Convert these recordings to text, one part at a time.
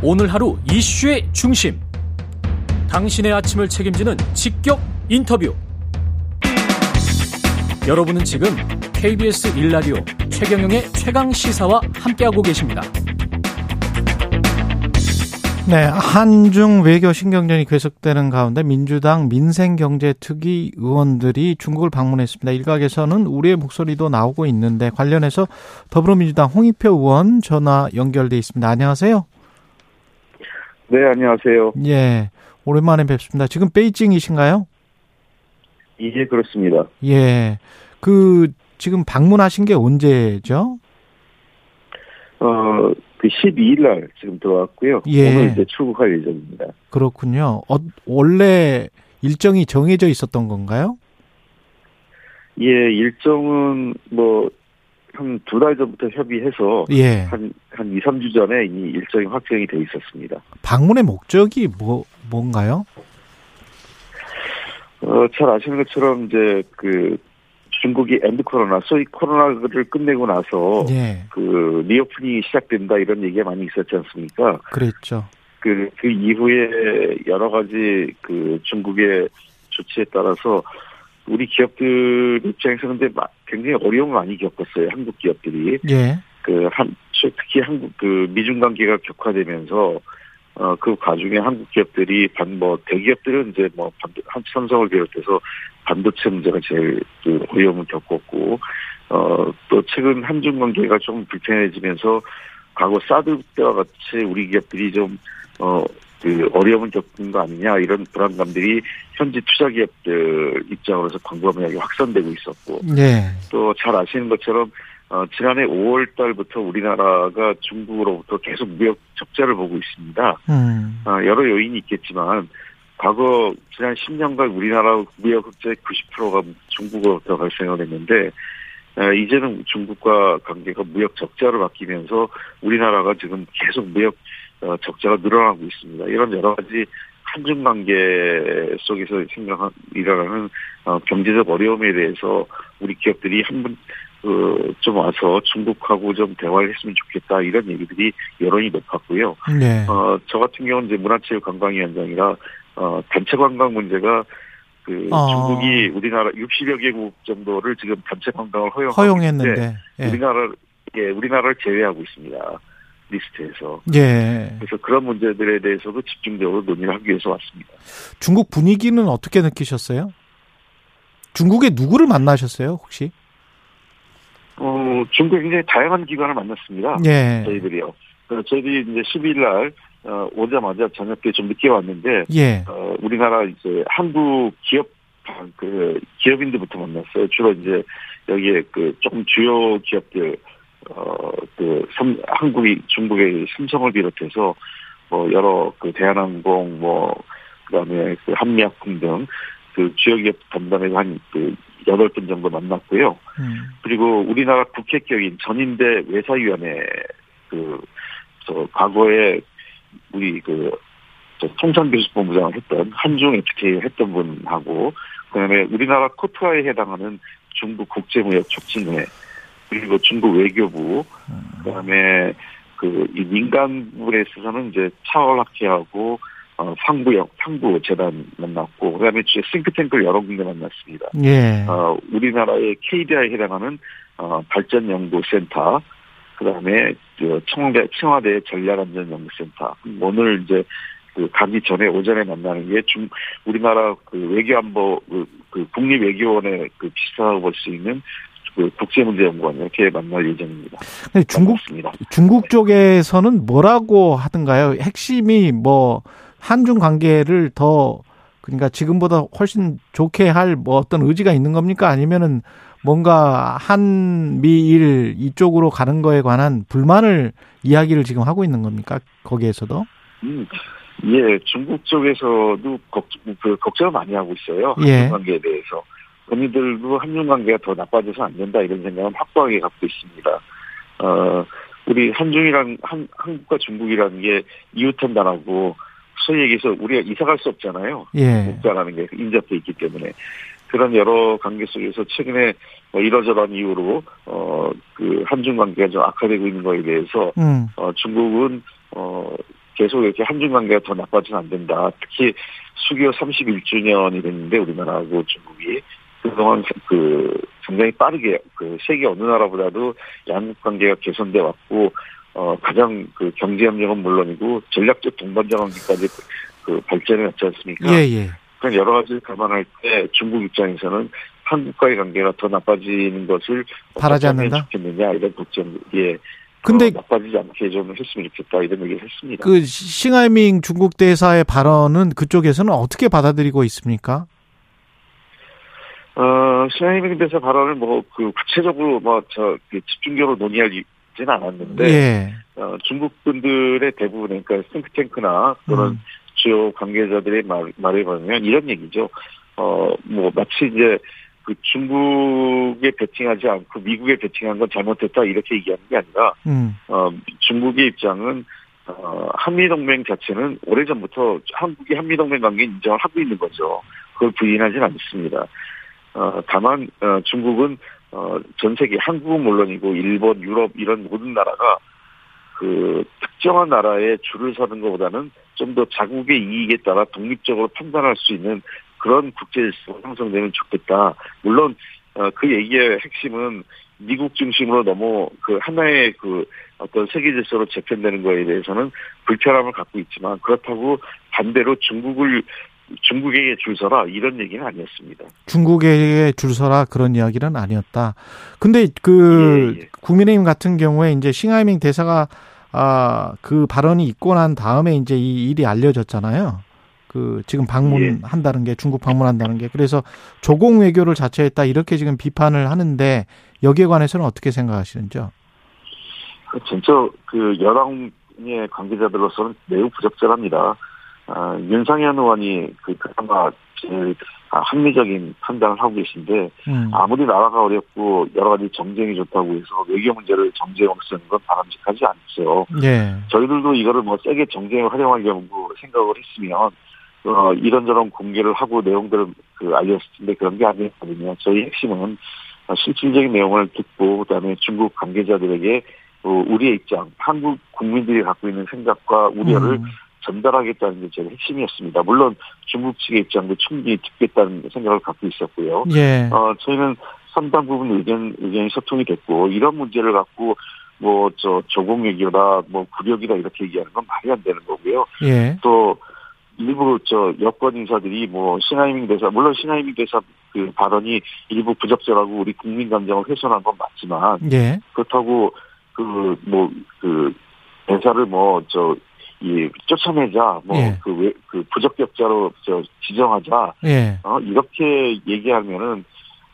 오늘 하루 이슈의 중심. 당신의 아침을 책임지는 직격 인터뷰. 여러분은 지금 KBS 1라디오 최경영의 최강 시사와 함께하고 계십니다. 네, 한중 외교 신경전이 계속되는 가운데 민주당 민생경제특위 의원들이 중국을 방문했습니다. 일각에서는 우리의 목소리도 나오고 있는데 관련해서 더불어민주당 홍익표 의원 전화 연결돼 있습니다. 안녕하세요. 네, 안녕하세요. 예, 오랜만에 뵙습니다. 지금 베이징이신가요? 예, 그렇습니다. 예, 그 지금 방문하신 게 언제죠? 어, 그 12일 날 지금 들어왔고요. 예. 오늘 이제 출국할 예정입니다. 그렇군요. 어, 원래 일정이 정해져 있었던 건가요? 예, 일정은 뭐, 한 두 달 전부터 협의해서 예. 한, 한 2, 3주 전에 이 일정이 확정이 돼 있었습니다. 방문의 목적이 뭐 뭔가요? 어, 잘 아시는 것처럼 이제 그 중국이 end 코로나, 소위 코로나를 끝내고 나서 예, 그 reopening이 시작된다 이런 얘기가 많이 있었지 않습니까? 그랬죠. 그, 그 이후에 여러 가지 그 중국의 조치에 따라서 우리 기업들 입장에서 근데 마- 굉장히 어려움을 많이 겪었어요. 한국 기업들이. 예, 그 한, 특히 한국 그 미중 관계가 격화되면서 어, 그 과중에 한국 기업들이 반, 뭐, 대기업들은 이제 뭐, 반도, 한, 삼성을 비롯해서 반도체 문제가 제일 그 어려움을 겪었고, 어, 또 최근 한중 관계가 좀 불편해지면서 과거 사드 때와 같이 우리 기업들이 좀, 어, 그 어려움을 겪는 거 아니냐 이런 불안감들이 현지 투자 기업들 입장으로서 광범위하게 확산되고 있었고 예, 또잘 아시는 것처럼 어, 지난해 5월 달부터 우리나라가 중국으로부터 계속 무역 적자를 보고 있습니다. 음, 어, 여러 요인이 있겠지만 과거 지난 10년간 우리나라 무역 흑자의 90%가 중국으로부터 발생을 했는데 어, 이제는 중국과 관계가 무역 적자로 바뀌면서 우리나라가 지금 계속 무역 어, 적자가 늘어나고 있습니다. 이런 여러 가지 한중 관계 속에서 생각한 일어나는 어, 경제적 어려움에 대해서 우리 기업들이 한번 그, 좀 와서 중국하고 좀 대화를 했으면 좋겠다 이런 얘기들이 여론이 높았고요. 네, 어, 저 같은 경우는 이제 문화체육관광위원장이라 어, 단체 관광 문제가 그 어. 중국이 우리나라 60여 개국 정도를 지금 단체 관광을 허용했는데, 예, 우리나라 예, 우리나라를 제외하고 있습니다. 리스트에서. 예. 그래서 그런 문제들에 대해서도 집중적으로 논의를 하기 위해서 왔습니다. 중국 분위기는 어떻게 느끼셨어요? 중국에 누구를 만나셨어요, 혹시? 어, 중국 굉장히 다양한 기관을 만났습니다. 예, 저희들이요. 그래서 저희들이 이제 12일 날, 어, 오자마자 저녁에 좀 늦게 왔는데, 예, 어, 우리나라 이제 한국 기업, 그, 기업인들부터 만났어요. 주로 이제 여기에 그 조금 주요 기업들, 어, 그, 삼, 한국이, 중국의 삼성을 비롯해서 뭐 여러 그 대한항공, 뭐, 그 다음에 그 한미약품 등그 주요 기업 담당에서 한그 여덟 분 정도 만났고요. 음, 그리고 우리나라 국회격인 전인대 외사위원회 그, 저, 과거에 우리 그, 저 통상교섭본부장을 했던 한중 FTA 했던 분하고, 그 다음에 우리나라 코트와에 해당하는 중국 국제무역 촉진회, 그리고 중국 외교부, 그 다음에 그, 이 민간 부분에 있어서는 이제 차월학회하고, 어, 상부역, 상부 재단 만났고, 그 다음에 싱크탱크를 여러 군데 만났습니다. 예, 어, 우리나라의 KDI에 해당하는 어, 발전연구센터, 그 다음에 청와대, 청와대 전략안전연구센터. 오늘 이제 그 가기 전에 오전에 만나는 게 중, 우리나라 그 외교안보, 그, 그 국립외교원에 그 비슷하다고 볼 수 있는 그 국제문제연구원 이렇게 만날 예정입니다. 중국 만났습니다. 중국 쪽에서는 뭐라고 하던가요? 핵심이 뭐 한중 관계를 더 그러니까 지금보다 훨씬 좋게 할 뭐 어떤 의지가 있는 겁니까? 아니면은 뭔가 한미일 이쪽으로 가는 거에 관한 불만을 이야기를 지금 하고 있는 겁니까? 거기에서도? 음, 예, 중국 쪽에서도 걱정, 그 걱정을 많이 하고 있어요. 예. 한중 관계에 대해서. 본인들도 한중 관계가 더 나빠져서 안 된다 이런 생각은 확고하게 갖고 있습니다. 어, 우리 한중이란, 한, 한국과 중국이라는 게 이웃한다라고 소위 얘기해서 우리가 이사 갈 수 없잖아요. 예. 국가라는 게 인접돼 있기 때문에. 그런 여러 관계 속에서 최근에 뭐 이러저러한 이유로, 어, 그 한중 관계가 좀 악화되고 있는 거에 대해서 음. 어, 중국은 어, 계속 이렇게 한중 관계가 더 나빠지면 안 된다. 특히 수교 31주년이 됐는데 우리나라하고 중국이 그동안 그 굉장히 빠르게 그 세계 어느 나라보다도 양국 관계가 개선돼 왔고 어 가장 그 경제 협력은 물론이고 전략적 동반자 관계까지 그 발전해 왔지 않습니까? 예, 예. 그런 여러 가지를 감안할 때 중국 입장에서는 한국과의 관계가 더 나빠지는 것을 바라지 않는다? 좋겠느냐 이런 걱정 예. 근데 어, 나빠지지 않게 좀 했으면 좋겠다 이런 얘기를 했습니다. 그 싱하이밍 중국 대사의 발언은 그쪽에서는 어떻게 받아들이고 있습니까? 어, 대사 발언을 뭐, 그, 구체적으로 뭐, 저, 그 집중적으로 논의하지는 않았는데, 예. 어, 중국 분들의 대부분, 그러니까 싱크탱크나 또는 음. 주요 관계자들의 말, 말에 보면 이런 얘기죠. 어, 뭐, 마치 이제, 그 중국에 배팅하지 않고 미국에 배팅한 건 잘못했다 이렇게 얘기하는 게 아니라, 음. 어, 중국의 입장은, 어, 한미동맹 자체는 오래전부터 한국이 한미동맹 관계 인정을 하고 있는 거죠. 그걸 부인하지는 않습니다. 어, 다만, 어, 중국은, 어, 전 세계, 한국은 물론이고, 일본, 유럽, 이런 모든 나라가, 그, 특정한 나라에 줄을 서는 것보다는 좀 더 자국의 이익에 따라 독립적으로 판단할 수 있는 그런 국제 질서가 형성되면 좋겠다. 물론, 어, 그 얘기의 핵심은 미국 중심으로 너무 그 하나의 그 어떤 세계 질서로 재편되는 거에 대해서는 불편함을 갖고 있지만 그렇다고 반대로 중국을 중국에게 줄 서라 이런 얘기는 아니었습니다. 중국에게 줄 서라 그런 이야기는 아니었다. 근데 그 예, 예. 국민의힘 같은 경우에 이제 싱하이밍 대사가 아, 그 발언이 있고 난 다음에 이제 이 일이 알려졌잖아요. 그 지금 방문한다는 게 중국 방문한다는 게 그래서 조공 외교를 자처했다 이렇게 지금 비판을 하는데 여기에 관해서는 어떻게 생각하시는지요? 그 진짜 그 여당의 관계자들로서는 매우 부적절합니다. 아, 윤상현 의원이 그 그나마 제일 아, 합리적인 판단을 하고 계신데 음. 아무리 나라가 어렵고 여러 가지 정쟁이 좋다고 해서 외교 문제를 정쟁으로 쓰는 건 바람직하지 않죠. 예. 저희들도 이거를 뭐 세게 정쟁에 활용하려고 생각을 했으면 어, 이런저런 공개를 하고 내용들을 그 알렸을 텐데 그런 게 아니었거든요. 저희 핵심은 어, 실질적인 내용을 듣고 그다음에 중국 관계자들에게 어, 우리의 입장, 한국 국민들이 갖고 있는 생각과 우려를 음. 전달하겠다는 게 제일 핵심이었습니다. 물론 중국 측의 입장도 충분히 듣겠다는 생각을 갖고 있었고요. 예. 어, 저희는 상당 부분 의견, 의견이 소통이 됐고, 이런 문제를 갖고, 뭐, 저, 조공 얘기다, 뭐, 구력이다, 이렇게 얘기하는 건 말이 안 되는 거고요. 예. 또, 일부, 저, 여권 인사들이 뭐, 신하이밍 대사, 물론 신하이밍 대사 그 발언이 일부 부적절하고 우리 국민 감정을 훼손한 건 맞지만, 예. 그렇다고, 그, 뭐, 그, 대사를 뭐, 저, 이, 쫓아내자, 뭐, 예. 그, 왜, 그, 부적격자로, 저, 지정하자, 예. 어, 이렇게 얘기하면은,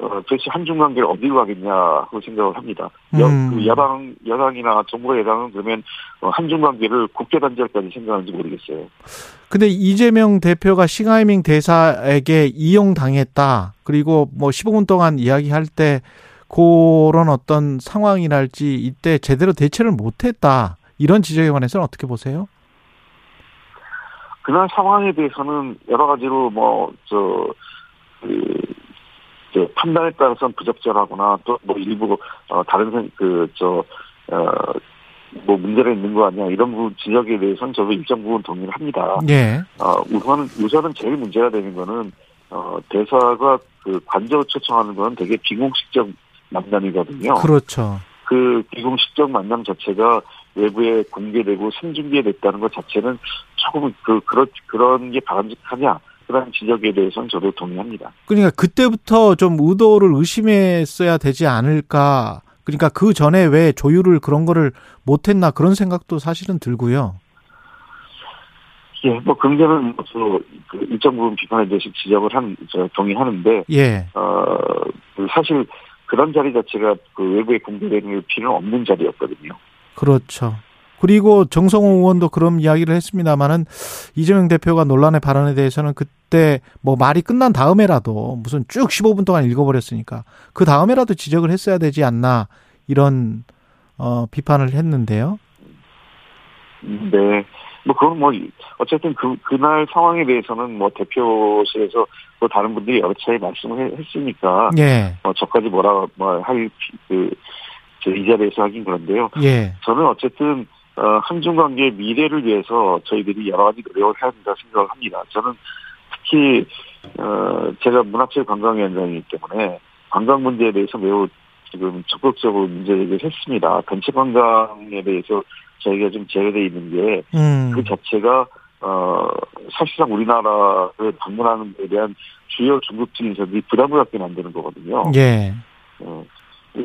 어, 도대체 한중 관계를 어디로 가겠냐, 하고 생각을 합니다. 여, 음. 그 야당, 야당이나 정부의 야당은 그러면, 어, 한중 관계를 국제 단절까지 생각하는지 모르겠어요. 근데 이재명 대표가 싱하이밍 대사에게 이용당했다. 그리고 뭐 15분 동안 이야기할 때 그런 어떤 상황이랄지 이때 제대로 대처를 못했다. 이런 지적에 관해서는 어떻게 보세요? 그날 상황에 대해서는 여러 가지로 뭐, 저, 그, 저 판단에 따라서는 부적절하거나 또 뭐 일부, 어, 다른, 생- 그, 저, 어, 뭐 문제가 있는 거 아니야 이런 부분 지적에 대해서는 저도 일정 부분 동의를 합니다. 예. 어, 우선은, 우선은 제일 문제가 되는 거는, 어, 대사가 그 관저 초청하는 건 되게 비공식적 만남이거든요. 그렇죠. 그 비공식적 만남 자체가 외부에 공개되고 생중계됐다는 것 자체는 조금 그, 그런, 그런 게 바람직하냐. 그런 지적에 대해서는 저도 동의합니다. 그러니까 그때부터 좀 의도를 의심했어야 되지 않을까. 그러니까 그 전에 왜 조율을 그런 거를 못했나 그런 생각도 사실은 들고요. 예, 뭐, 긍정은 그 일정 부분 비판에 대해서 지적을 한, 저, 동의하는데, 예. 어, 그 사실 그런 자리 자체가 그 외부에 공개될 필요는 없는 자리였거든요. 그렇죠. 그리고 정성호 의원도 그런 이야기를 했습니다마는 이재명 대표가 논란의 발언에 대해서는 그때 뭐 말이 끝난 다음에라도 무슨 쭉 15분 동안 읽어버렸으니까 그 다음에라도 지적을 했어야 되지 않나 이런 어 비판을 했는데요. 네. 뭐, 그건 뭐, 어쨌든 그, 그날 상황에 대해서는 뭐, 대표실에서 또 다른 분들이 여러 차례 말씀을 해- 했으니까, 예, 뭐, 저까지 뭐라, 뭐, 할, 그, 저 이 자리에서 하긴 그런데요. 예, 저는 어쨌든, 어, 한중 관계의 미래를 위해서 저희들이 여러 가지 노력을 해야 된다 생각을 합니다. 저는 특히 어, 제가 문화체 관광위원장이기 때문에 관광 문제에 대해서 매우 지금 적극적으로 문제 제기를 했습니다. 단체 관광에 대해서 저희가 좀 제외되어 있는 게 음. 그 자체가 어 사실상 우리나라를 방문하는 데 대한 주요 중국 증인사들이 부담을 갖게 만드는 거거든요. 예. 어,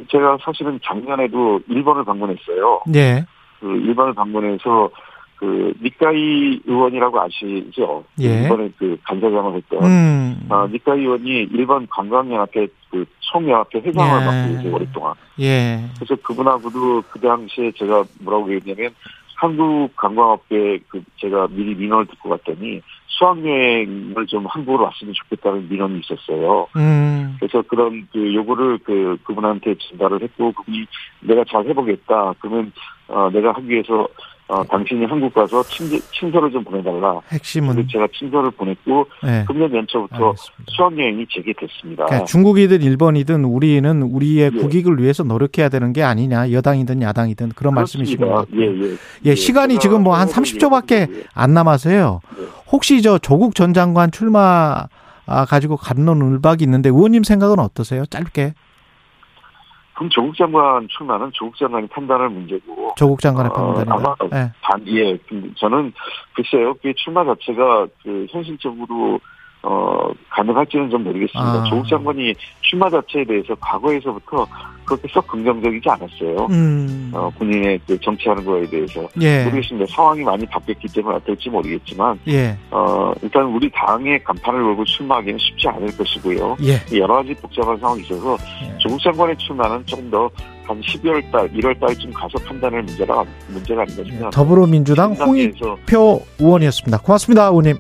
제가 사실은 작년에도 일본을 방문했어요. 예. 그 일본을 방문해서 그 니카이 의원이라고 아시죠? 예. 이번에 그 간사장을 했던 음. 아, 니카이 의원이 일본 관광연합회 그 총연합회 회장을 예. 맡고 계세요 오랫동안. 예. 그래서 그분하고도 그 당시에 제가 뭐라고 얘기했냐면 한국 관광업계 그 제가 미리 민원을 듣고 갔더니 수학여행을 좀 한국으로 왔으면 좋겠다는 민원이 있었어요. 음. 그래서 그런 그 요구를 그 그분한테 전달을 했고 그분이 내가 잘 해보겠다. 그러면 어 내가 하기 위해서 어 당신이 한국 가서 친, 친서를 좀 보내달라. 핵심은 제가 친서를 보냈고 예. 금년 연초부터 알겠습니다. 수학 여행이 재개됐습니다. 그러니까 중국이든 일본이든 우리는 우리의 예. 국익을 위해서 노력해야 되는 게 아니냐 여당이든 야당이든 그런 말씀이신 것 같아요. 예, 예. 예, 시간이 지금 뭐 한 30초밖에 안 남아서요. 네. 혹시 저 조국 전 장관 출마 아, 가지고 감론을박이 있는데 의원님 생각은 어떠세요? 짧게 그럼 조국 장관 출마는 조국 장관이 판단할 문제고 조국 장관의 어, 판단이다. 아마 예. 단, 예, 저는 글쎄요, 그 출마 자체가 그 현실적으로 어 가능할지는 좀 모르겠습니다. 아. 조국 장관이 출마 자체에 대해서 과거에서부터 그렇게 썩 긍정적이지 않았어요. 음. 어 본인의 그 정치하는 거에 대해서 예. 모르겠습니다. 상황이 많이 바뀌었기 때문에 어떨지 모르겠지만 예. 어 일단 우리 당의 간판을 걸고 출마하기는 쉽지 않을 것이고요. 예. 여러 가지 복잡한 상황이 있어서 예. 조국 장관의 출마는 조금 더 한 12월 달, 1월 달쯤 가서 판단할 문제가 문제가 아닌가 예. 싶습니다. 더불어민주당 홍익표 의원이었습니다. 고맙습니다, 의원님.